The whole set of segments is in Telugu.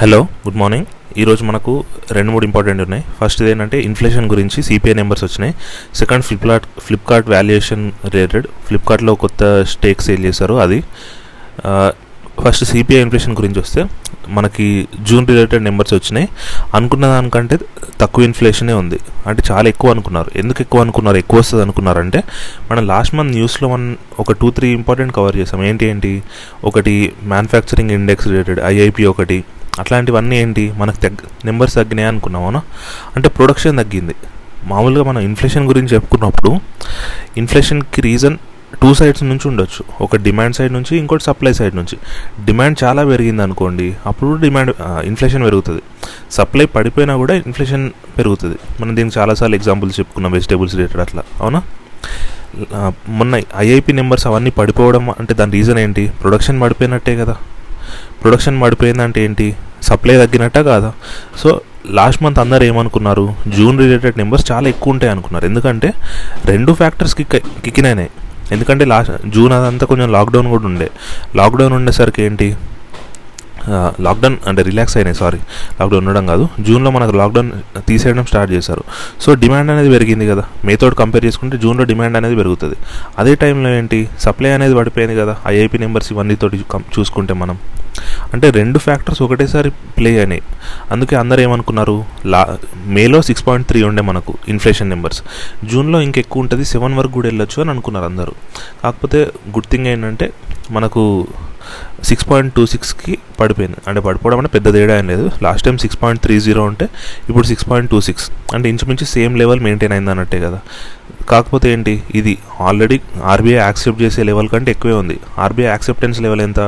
Hello good morning. ఈరోజు మనకు రెండు మూడు ఇంపార్టెంట్ ఉన్నాయి. ఫస్ట్ ఏంటంటే ఇన్ఫ్లేషన్ గురించి సిపిఐ నెంబర్స్ వచ్చినాయి. Second Flipkart Flipkart valuation related ఫ్లిప్కార్ట్లో కొత్త స్టేక్ సేల్ చేశారు అది. ఫస్ట్ సిపిఐ ఇన్ఫ్లేషన్ గురించి వస్తే మనకి జూన్ రిలేటెడ్ నెంబర్స్ వచ్చినాయి. అనుకున్న దానికంటే తక్కువ ఇన్ఫ్లేషనే ఉంది. అంటే చాలా ఎక్కువ అనుకున్నారు. ఎందుకు ఎక్కువ అనుకున్నారు? ఎక్కువ వస్తుంది అనుకున్నారంటే మనం లాస్ట్ మంత్ న్యూస్లో వన్ ఒక టూ త్రీ ఇంపార్టెంట్ కవర్ చేసాం ఏంటి ఏంటి? ఒకటి మ్యానుఫ్యాక్చరింగ్ ఇండెక్స్ రిలేటెడ్ ఐఐపి ఒకటి అట్లాంటివన్నీ ఏంటి? మనకు తగ్గ నెంబర్స్ తగ్గినాయి అనుకున్నాం అవునా అంటే ప్రొడక్షన్ తగ్గింది. మామూలుగా మనం ఇన్ఫ్లేషన్ గురించి చెప్పుకున్నప్పుడు ఇన్ఫ్లేషన్కి రీజన్ టూ సైడ్స్ నుంచి ఉండొచ్చు. ఒక డిమాండ్ సైడ్ నుంచి ఇంకోటి సప్లై సైడ్ నుంచి. డిమాండ్ చాలా పెరిగింది అనుకోండి అప్పుడు డిమాండ్ ఇన్ఫ్లేషన్ పెరుగుతుంది. సప్లై పడిపోయినా కూడా ఇన్ఫ్లేషన్ పెరుగుతుంది. మనం దీనికి చాలాసార్లు ఎగ్జాంపుల్స్ చెప్పుకున్నాం వెజిటేబుల్స్ రిలేటెడ్ అట్లా. అవునా? మొన్న ఐఐపి నెంబర్స్ అవన్నీ పడిపోవడం అంటే దాని రీజన్ ఏంటి? ప్రొడక్షన్ పడిపోయినట్టే కదా. ప్రొడక్షన్ పడిపోయిందంటే ఏంటి? సప్లై తగ్గినట్ట కాదా? సో లాస్ట్ మంత్ అందరు ఏమనుకున్నారు? జూన్ రిలేటెడ్ నెంబర్స్ చాలా ఎక్కువ ఉంటాయి అనుకున్నారు. ఎందుకంటే రెండు ఫ్యాక్టర్స్ కిక్ కిక్కినాయి ఎందుకంటే లాస్ట్ జూన్ అదంతా కొంచెం లాక్డౌన్ కూడా ఉండే. లాక్డౌన్ ఉండేసరికి ఏంటి? లాక్డౌన్ అంటే రిలాక్స్ అయినాయి సారీ లాక్డౌన్ ఉండడం కాదు. జూన్లో మనకు లాక్డౌన్ తీసేయడం స్టార్ట్ చేశారు. సో డిమాండ్ అనేది పెరిగింది కదా. మేతో కంపేర్ చేసుకుంటే జూన్లో డిమాండ్ అనేది పెరుగుతుంది. అదే టైంలో ఏంటి? సప్లై అనేది పడిపోయింది కదా. ఐఐపీ నెంబర్స్ ఇవన్నీ తోటి చూసుకుంటే మనం. అంటే రెండు ఫ్యాక్టర్స్ ఒకటేసారి ప్లే అయినాయి. అందుకే అందరు ఏమనుకున్నారు? లా మేలో సిక్స్ పాయింట్ త్రీ ఉండే మనకు ఇన్ఫ్లేషన్ నెంబర్స్ జూన్లో ఇంకెక్కువ ఉంటుంది. సెవెన్ వరకు కూడా వెళ్ళొచ్చు అని అనుకున్నారు అందరూ. కాకపోతే గుడ్ థింగ్ ఏంటంటే మనకు సిక్స్ పాయింట్ టూ సిక్స్కి పడిపోయింది. అంటే పడిపోవడం అంటే పెద్ద తేడా ఏం లేదు. Last time six point three zero ఉంటే ఇప్పుడు సిక్స్ పాయింట్ టూ సిక్స్ అంటే ఇంచుమించు సేమ్ లెవెల్ మెయింటైన్ అయింది అన్నట్టే కదా. కాకపోతే ఏంటి? ఇది ఆల్రెడీ ఆర్బీఐ యాక్సెప్ట్ చేసే లెవెల్ కంటే ఎక్కువే ఉంది. ఆర్బీఐ యాక్సెప్టెన్స్ లెవెల్ ఎంత?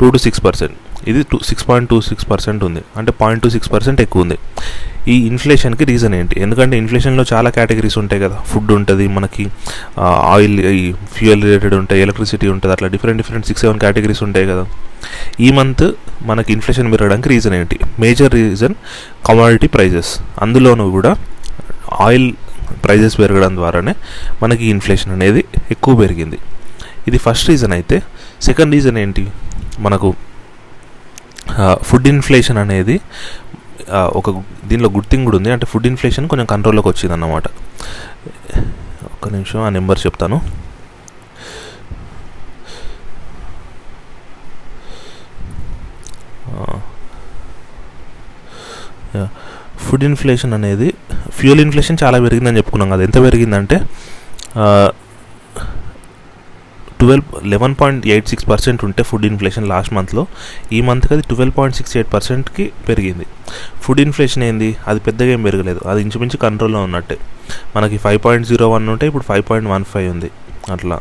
టూ టు సిక్స్ పర్సెంట్ ఇది two six point two six percent ఉంది. అంటే పాయింట్ టూ సిక్స్ పర్సెంట్ ఎక్కువ ఉంది. ఈ ఇన్ఫ్లేషన్కి రీజన్ ఏంటి? ఎందుకంటే ఇన్ఫ్లేషన్లో చాలా కేటగిరీస్ ఉంటాయి కదా. ఫుడ్ ఉంటుంది మనకి ఆయిల్ ఈ ఫ్యూయల్ రిలేటెడ్ ఉంటాయి ఎలక్ట్రిసిటీ ఉంటుంది అట్లా different different six seven categories ఉంటాయి కదా. ఈ మంత్ మనకి ఇన్ఫ్లేషన్ పెరగడానికి రీజన్ ఏంటి? Major reason commodity prices. అందులోనూ కూడా ఆయిల్ ప్రైజెస్ పెరగడం ద్వారానే మనకి ఇన్ఫ్లేషన్ అనేది ఎక్కువ పెరిగింది. ఇది ఫస్ట్ రీజన్ అయితే. సెకండ్ రీజన్ ఏంటి? మనకు ఫుడ్ ఇన్ఫ్లేషన్ అనేది ఒక దీనిలో గుడ్ థింగ్ కూడా ఉంది. అంటే ఫుడ్ ఇన్ఫ్లేషన్ కొంచెం కంట్రోల్లోకి వచ్చింది అన్నమాట ఒక్క నిమిషం ఆ నెంబర్ చెప్తాను. ఫుడ్ ఇన్ఫ్లేషన్ అనేది ఫ్యూయల్ ఇన్ఫ్లేషన్ చాలా పెరిగిందని చెప్పుకున్నాం కదా. ఎంత పెరిగిందంటే twelve eleven point eight six percent ఉంటే ఫుడ్ ఇన్ఫ్లేషన్ లాస్ట్ మంత్లో. ఈ మంత్కి అది ట్వెల్వ్ పాయింట్ సిక్స్ ఎయిట్ పర్సెంట్కి పెరిగింది. ఫుడ్ ఇన్ఫ్లేషన్ ఏంది? అది పెద్దగా ఏం పెరగలేదు. అది ఇంచుమించు కంట్రోల్లో ఉన్నట్టే. మనకి ఫైవ్ పాయింట్ జీరో వన్ ఉంటే ఇప్పుడు ఫైవ్ పాయింట్ వన్ ఫైవ్ ఉంది. అట్లా.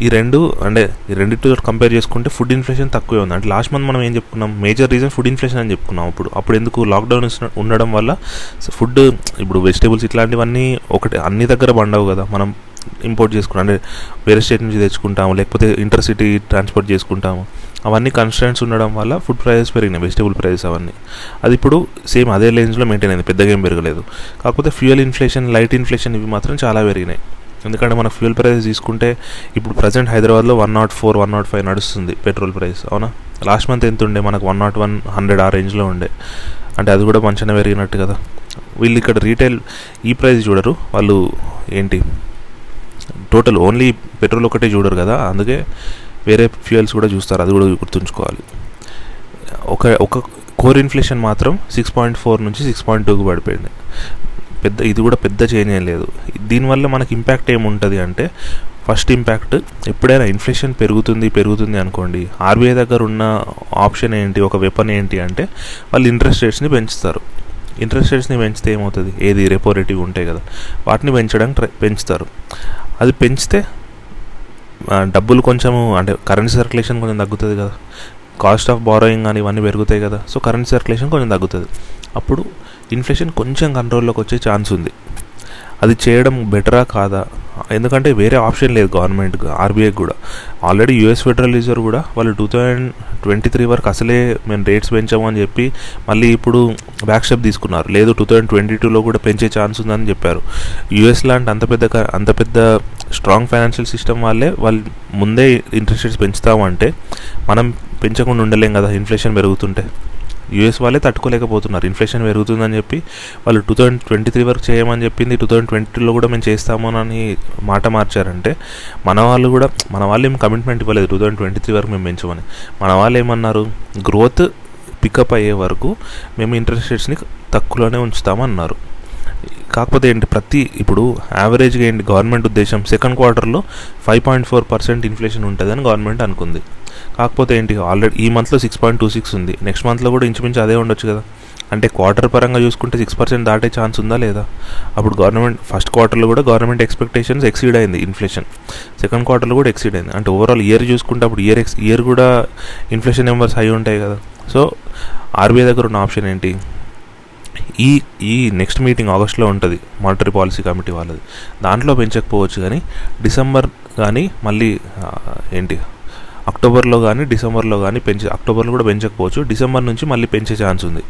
ఈ రెండు అంటే ఈ రెండింటితో కంపేర్ చేసుకుంటే ఫుడ్ ఇన్ఫ్లేషన్ తక్కువే ఉంది. అంటే లాస్ట్ మంత్ మనం ఏం చెప్పుకున్నాం? మేజర్ రీజన్ ఫుడ్ ఇన్ఫ్లేషన్ అని చెప్పుకున్నాం అప్పుడు. అప్పుడు ఎందుకు లాక్డౌన్ ఉండడం వల్ల ఫుడ్ ఇప్పుడు వెజిటేబుల్స్ ఇట్లాంటివన్నీ ఒకటి అన్ని దగ్గర పండవు కదా. మనం ఇంపోర్ట్ చేసుకుంటాం అంటే వేరే స్టేట్ నుంచి తెచ్చుకుంటాము లేకపోతే ఇంటర్ సిటీ ట్రాన్స్పోర్ట్ చేసుకుంటాము. అవన్నీ కన్స్టెంట్స్ ఉండడం వల్ల ఫుడ్ ప్రైజెస్ పెరిగినాయి వెజిటేబుల్ ప్రైజెస్ అవన్నీ. అది ఇప్పుడు సేమ్ అదే రేంజ్లో మెయింటైన్ అయింది పెద్దగా ఏం పెరగలేదు. కాకపోతే ఫ్యూయల్ ఇన్ఫ్లేషన్ లైట్ ఇన్ఫ్లేషన్ ఇవి మాత్రం చాలా పెరిగినాయి. ఎందుకంటే మన ఫ్యూయల్ ప్రైస్ తీసుకుంటే ఇప్పుడు ప్రజెంట్ హైదరాబాద్లో one nought four one nought five నడుస్తుంది పెట్రోల్ ప్రైస్ అవునా? లాస్ట్ మంత్ ఎంత ఉండే? మనకు వన్ నాట్ వన్ హండ్రెడ్ ఆ రేంజ్లో ఉండే. అంటే అది కూడా మంచిగా పెరిగినట్టు కదా. వీళ్ళు ఇక్కడ రీటైల్ ఈ ప్రైస్ చూడరు వాళ్ళు ఏంటి? టోటల్ ఓన్లీ పెట్రోల్ ఒకటే చూడరు కదా అందుకే వేరే ఫ్యూయల్స్ కూడా చూస్తారు అది కూడా గుర్తుంచుకోవాలి. ఒక ఒక కోర్ ఇన్ఫ్లేషన్ మాత్రం సిక్స్ పాయింట్ ఫోర్ నుంచి సిక్స్ పాయింట్ టూకి పడిపోయింది. పెద్ద ఇది కూడా పెద్ద చేంజ్ ఏం లేదు. దీనివల్ల మనకి ఇంపాక్ట్ ఏముంటుంది అంటే ఫస్ట్ ఇంపాక్ట్ ఎప్పుడైనా ఇన్ఫ్లేషన్ పెరుగుతుంది పెరుగుతుంది అనుకోండి ఆర్బీఐ దగ్గర ఉన్న ఆప్షన్ ఏంటి ఒక వెపన్ ఏంటి అంటే వాళ్ళు ఇంట్రెస్ట్ రేట్స్ని పెంచుతారు. ఇంట్రెస్ట్ రేట్స్ని పెంచితే ఏమవుతుంది? ఏది రెపో రేటివ్ ఉంటాయి కదా వాటిని పెంచడానికి ట్రై పెంచుతారు. అది పెంచితే డబ్బులు కొంచెము అంటే కరెన్సీ సర్క్యులేషన్ కొంచెం తగ్గుతుంది కదా. కాస్ట్ ఆఫ్ బారోయింగ్ కానీ ఇవన్నీ పెరుగుతాయి కదా. సో కరెన్సీ సర్క్యులేషన్ కొంచెం తగ్గుతుంది. అప్పుడు ఇన్ఫ్లేషన్ కొంచెం కంట్రోల్లోకి వచ్చే ఛాన్స్ ఉంది. అది చేయడం బెటరా కాదా? ఎందుకంటే వేరే ఆప్షన్ లేదు గవర్నమెంట్ ఆర్బీఐ కూడా. ఆల్రెడీ యూఎస్ ఫెడరల్ రిజర్వ్ కూడా వాళ్ళు టూ థౌజండ్ ట్వంటీ త్రీ వరకు అసలే మేము రేట్స్ పెంచాము అని చెప్పి మళ్ళీ ఇప్పుడు బ్యాక్ స్టెప్ తీసుకున్నారు. లేదు టూ థౌజండ్ ట్వంటీ టూలో కూడా పెంచే ఛాన్స్ ఉందని చెప్పారు. యూఎస్ లాంటి అంత పెద్ద అంత పెద్ద స్ట్రాంగ్ ఫైనాన్షియల్ సిస్టమ్ వాళ్ళే వాళ్ళు ముందే ఇంట్రెస్ట్ రేట్స్ పెంచుతామంటే మనం పెంచకుండా ఉండలేం కదా ఇన్ఫ్లేషన్ పెరుగుతుంటే. యూఎస్ వాళ్ళే తట్టుకోలేకపోతున్నారు. ఇన్ఫ్లేషన్ పెరుగుతుందని చెప్పి వాళ్ళు టూ థౌజండ్ ట్వంటీ త్రీ వరకు చేయమని చెప్పింది టూ థౌజండ్ ట్వంటీలో కూడా మేము చేస్తామని మాట మార్చారంటే మన వాళ్ళు కూడా మన వాళ్ళు ఏం కమిట్మెంట్ ఇవ్వలేదు టూ థౌజండ్ ట్వంటీ త్రీ వరకు మేము పెంచమని. మన వాళ్ళు ఏమన్నారు గ్రోత్ పికప్ అయ్యే వరకు మేము ఇంట్రెస్ట్ రేట్స్ని తక్కువలోనే ఉంచుతామన్నారు. కాకపోతే ఏంటి ప్రతి ఇప్పుడు యావరేజ్గా ఏంటి గవర్నమెంట్ ఉద్దేశం సెకండ్ క్వార్టర్లో five point four percent inflation ఉంటుందని గవర్నమెంట్ అనుకుంది. కాకపోతే ఏంటి ఆల్రెడీ ఈ మంత్లో సిక్స్ పాయింట్ టూ సిక్స్ ఉంది. నెక్స్ట్ మంత్లో కూడా ఇంచుమించు అదే ఉండొచ్చు కదా. అంటే క్వార్టర్ పరంగా చూసుకుంటే సిక్స్ పర్సెంట్ దాటే ఛాన్స్ ఉందా లేదా? అప్పుడు గవర్నమెంట్ ఫస్ట్ క్వార్టర్లో కూడా గవర్నమెంట్ ఎక్స్పెక్టేషన్స్ ఎక్సీడ్ అయింది ఇన్ఫ్లేషన్ సెకండ్ క్వార్టర్లో కూడా ఎక్సీడ్ అయింది. అంటే ఓవరాల్ ఇయర్ చూసుకుంటే అప్పుడు ఇయర్ ఎక్స్ ఇయర్ కూడా ఇన్ఫ్లేషన్ నెంబర్స్ హై ఉంటాయి కదా. సో ఆర్బీఐ దగ్గర ఉన్న ఆప్షన్ ఏంటి? ఈ ఈ నెక్స్ట్ మీటింగ్ ఆగస్ట్లో ఉంటుంది మానిటరీ పాలసీ కమిటీ వాళ్ళది. దాంట్లో పెంచకపోవచ్చు కానీ డిసెంబర్ కానీ మళ్ళీ ఏంటి? అక్టోబర్లో కానీ డిసెంబర్లో కానీ పెంచే అక్టోబర్లో కూడా పెంచకపోవచ్చు డిసెంబర్ నుంచి మళ్ళీ పెంచే ఛాన్స్ ఉంది.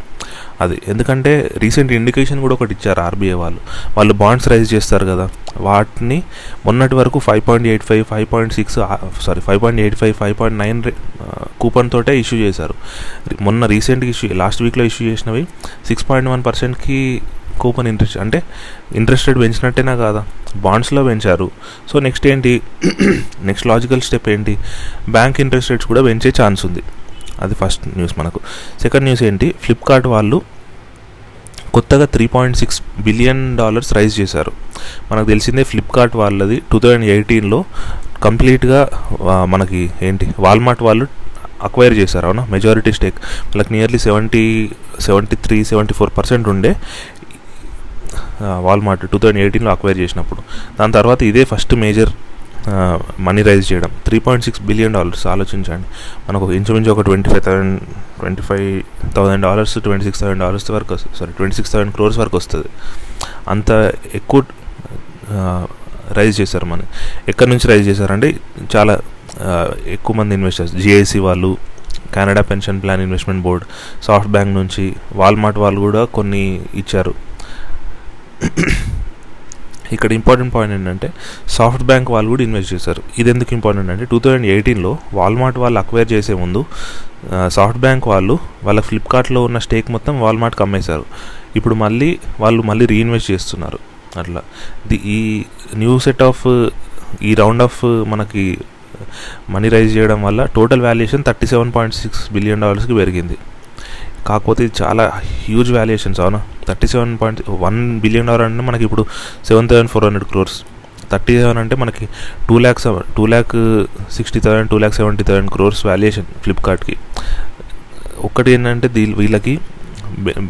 అది ఎందుకంటే రీసెంట్ ఇండికేషన్ కూడా ఒకటి ఇచ్చారు ఆర్బీఐ వాళ్ళు. వాళ్ళు బాండ్స్ రైజ్ చేస్తారు కదా వాటిని మొన్నటి వరకు five point eight five five point six sorry five point eight five five point nine coupon తోటే ఇష్యూ చేశారు. మొన్న రీసెంట్గా ఇష్యూ లాస్ట్ వీక్లో ఇష్యూ చేసినవి సిక్స్ పాయింట్ వన్ పర్సెంట్కి కూపన్ ఇంట్రెస్ట్ అంటే ఇంట్రెస్ట్ రేట్ పెంచినట్టేనా కాదా? బాండ్స్లో పెంచారు. సో నెక్స్ట్ ఏంటి? నెక్స్ట్ లాజికల్ స్టెప్ ఏంటి? బ్యాంక్ ఇంట్రెస్ట్ రేట్స్ కూడా పెంచే ఛాన్స్ ఉంది. అది ఫస్ట్ న్యూస్ మనకు. సెకండ్ న్యూస్ ఏంటి? ఫ్లిప్కార్ట్ వాళ్ళు కొత్తగా three point six billion dollars raise చేశారు. మనకు తెలిసిందే ఫ్లిప్కార్ట్ వాళ్ళది టూ థౌజండ్ ఎయిటీన్లో కంప్లీట్గా మనకి ఏంటి? వాల్మార్ట్ వాళ్ళు అక్వైర్ చేశారు. అవునా? మెజారిటీ స్టేక్ వాళ్ళకి nearly seventy seventy three seventy four percent ఉండే. వాల్మార్ట్ టూ థౌజండ్ ఎయిటీన్లో అక్వైర్ చేసినప్పుడు. దాని తర్వాత ఇదే ఫస్ట్ మేజర్ మనీ రైజ్ చేయడం. Three point six billion dollars ఆలోచించండి. మనకు ఇంచుమించు ఒక twenty five thousand twenty five thousand dollars twenty six thousand dollars వరకు వస్తుంది. Sorry twenty six thousand crores వరకు వస్తుంది. అంత ఎక్కువ రైజ్ చేశారు మనీ ఎక్కడి నుంచి రైజ్ చేశారంటే చాలా ఎక్కువ మంది ఇన్వెస్టర్స్ జిఐసి వాళ్ళు Canada pension plan investment board SoftBank నుంచి వాల్మార్ట్ వాళ్ళు కూడా కొన్ని ఇచ్చారు. ఇక్కడ ఇంపార్టెంట్ పాయింట్ ఏంటంటే సాఫ్ట్ బ్యాంక్ వాళ్ళు కూడా ఇన్వెస్ట్ చేశారు. ఇది ఎందుకు ఇంపార్టెంట్ అంటే టూ థౌజండ్ ఎయిటీన్లో వాల్మార్ట్ వాళ్ళు అక్వైర్ చేసే ముందు సాఫ్ట్ బ్యాంక్ వాళ్ళు వాళ్ళ ఫ్లిప్కార్ట్లో ఉన్న స్టేక్ మొత్తం వాల్మార్ట్కి అమ్మేశారు. ఇప్పుడు మళ్ళీ వాళ్ళు మళ్ళీ రీఇన్వెస్ట్ చేస్తున్నారు. అట్లా. ది ఈ న్యూ సెట్ ఆఫ్ ఈ రౌండ్ ఆఫ్ మనకి మనీ రైజ్ చేయడం వల్ల total valuation thirty seven point six billion డాలర్స్కి పెరిగింది. కాకపోతే ఇది చాలా హ్యూజ్ వాల్యుయేషన్స్ అవునా? Thirty seven point one billion dollar అంటే మనకి ఇప్పుడు seven thousand four hundred crores thirty seven అంటే మనకి two lakhs two lakh sixty thousand two lakh seventy thousand crores valuation ఫ్లిప్కార్ట్కి ఒక్కటి ఏంటంటే దీ వీళ్ళకి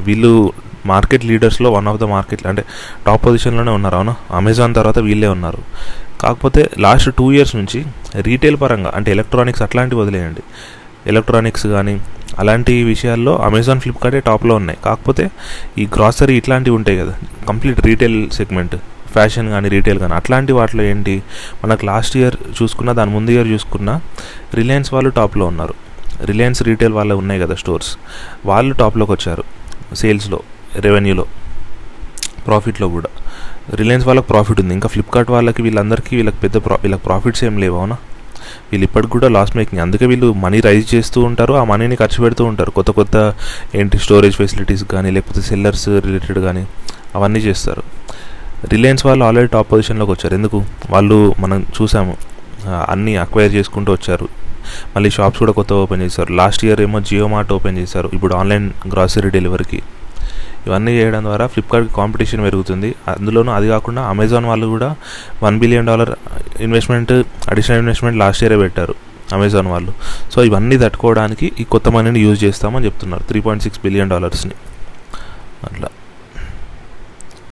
వీళ్ళు మార్కెట్ లీడర్స్లో వన్ ఆఫ్ ద మార్కెట్ అంటే టాప్ పొజిషన్లోనే ఉన్నారు అవునా? అమెజాన్ తర్వాత వీళ్ళే ఉన్నారు. కాకపోతే లాస్ట్ టూ ఇయర్స్ నుంచి రీటైల్ పరంగా అంటే ఎలక్ట్రానిక్స్ అట్లాంటివి వదిలేయండి. ఎలక్ట్రానిక్స్ కానీ అలాంటి విషయాల్లో అమెజాన్ ఫ్లిప్కార్టే టాప్లో ఉన్నాయి. కాకపోతే ఈ గ్రాసరీ ఇట్లాంటివి ఉంటాయి కదా. కంప్లీట్ రీటైల్ సెగ్మెంట్ ఫ్యాషన్ కానీ రీటైల్ కానీ అట్లాంటి వాటిలో ఏంటి? మనకు లాస్ట్ ఇయర్ చూసుకున్న దాని ముందు ఇయర్ చూసుకున్న రిలయన్స్ వాళ్ళు టాప్లో ఉన్నారు. రిలయన్స్ రీటైల్ వాళ్ళు ఉన్నాయి కదా స్టోర్స్ వాళ్ళు టాప్లోకి వచ్చారు. సేల్స్లో రెవెన్యూలో ప్రాఫిట్లో కూడా. రిలయన్స్ వాళ్ళకి ప్రాఫిట్ ఉంది. ఇంకా ఫ్లిప్కార్ట్ వాళ్ళకి వీళ్ళందరికీ వీళ్ళకి పెద్ద ప్రా వీళ్ళకి ప్రాఫిట్స్ ఏం లేవు అవునా? వీళ్ళు ఇప్పటికి కూడా లాస్ మేకింగ్. అందుకే వీళ్ళు మనీ రైజ్ చేస్తూ ఉంటారు ఆ మనీని ఖర్చు పెడుతూ ఉంటారు. కొత్త కొత్త ఏంటి స్టోరేజ్ ఫెసిలిటీస్ కానీ లేకపోతే సెల్లర్స్ రిలేటెడ్ కానీ అవన్నీ చేస్తారు. రిలయన్స్ వాళ్ళు ఆల్రెడీ టాప్ పొజిషన్లోకి వచ్చారు. ఎందుకు? వాళ్ళు మనం చూసాము అన్నీ అక్వైర్ చేసుకుంటూ వచ్చారు. మళ్ళీ షాప్స్ కూడా కొత్త ఓపెన్ చేశారు. లాస్ట్ ఇయర్ ఏమో జియో మార్ట్ ఓపెన్ చేశారు. ఇప్పుడు ఆన్లైన్ గ్రాసరీ డెలివరీకి ఇవన్నీ చేయడం ద్వారా ఫ్లిప్కార్ట్కి కాంపిటీషన్ పెరుగుతుంది. అందులోనూ అది కాకుండా అమెజాన్ వాళ్ళు కూడా one billion dollar investment additional investment last ఇయరే పెట్టారు అమెజాన్ వాళ్ళు. సో ఇవన్నీ తట్టుకోవడానికి ఈ కొత్త మనీని యూజ్ చేస్తామని చెప్తున్నారు. త్రీ పాయింట్ సిక్స్ బిలియన్ డాలర్స్ని అట్లా.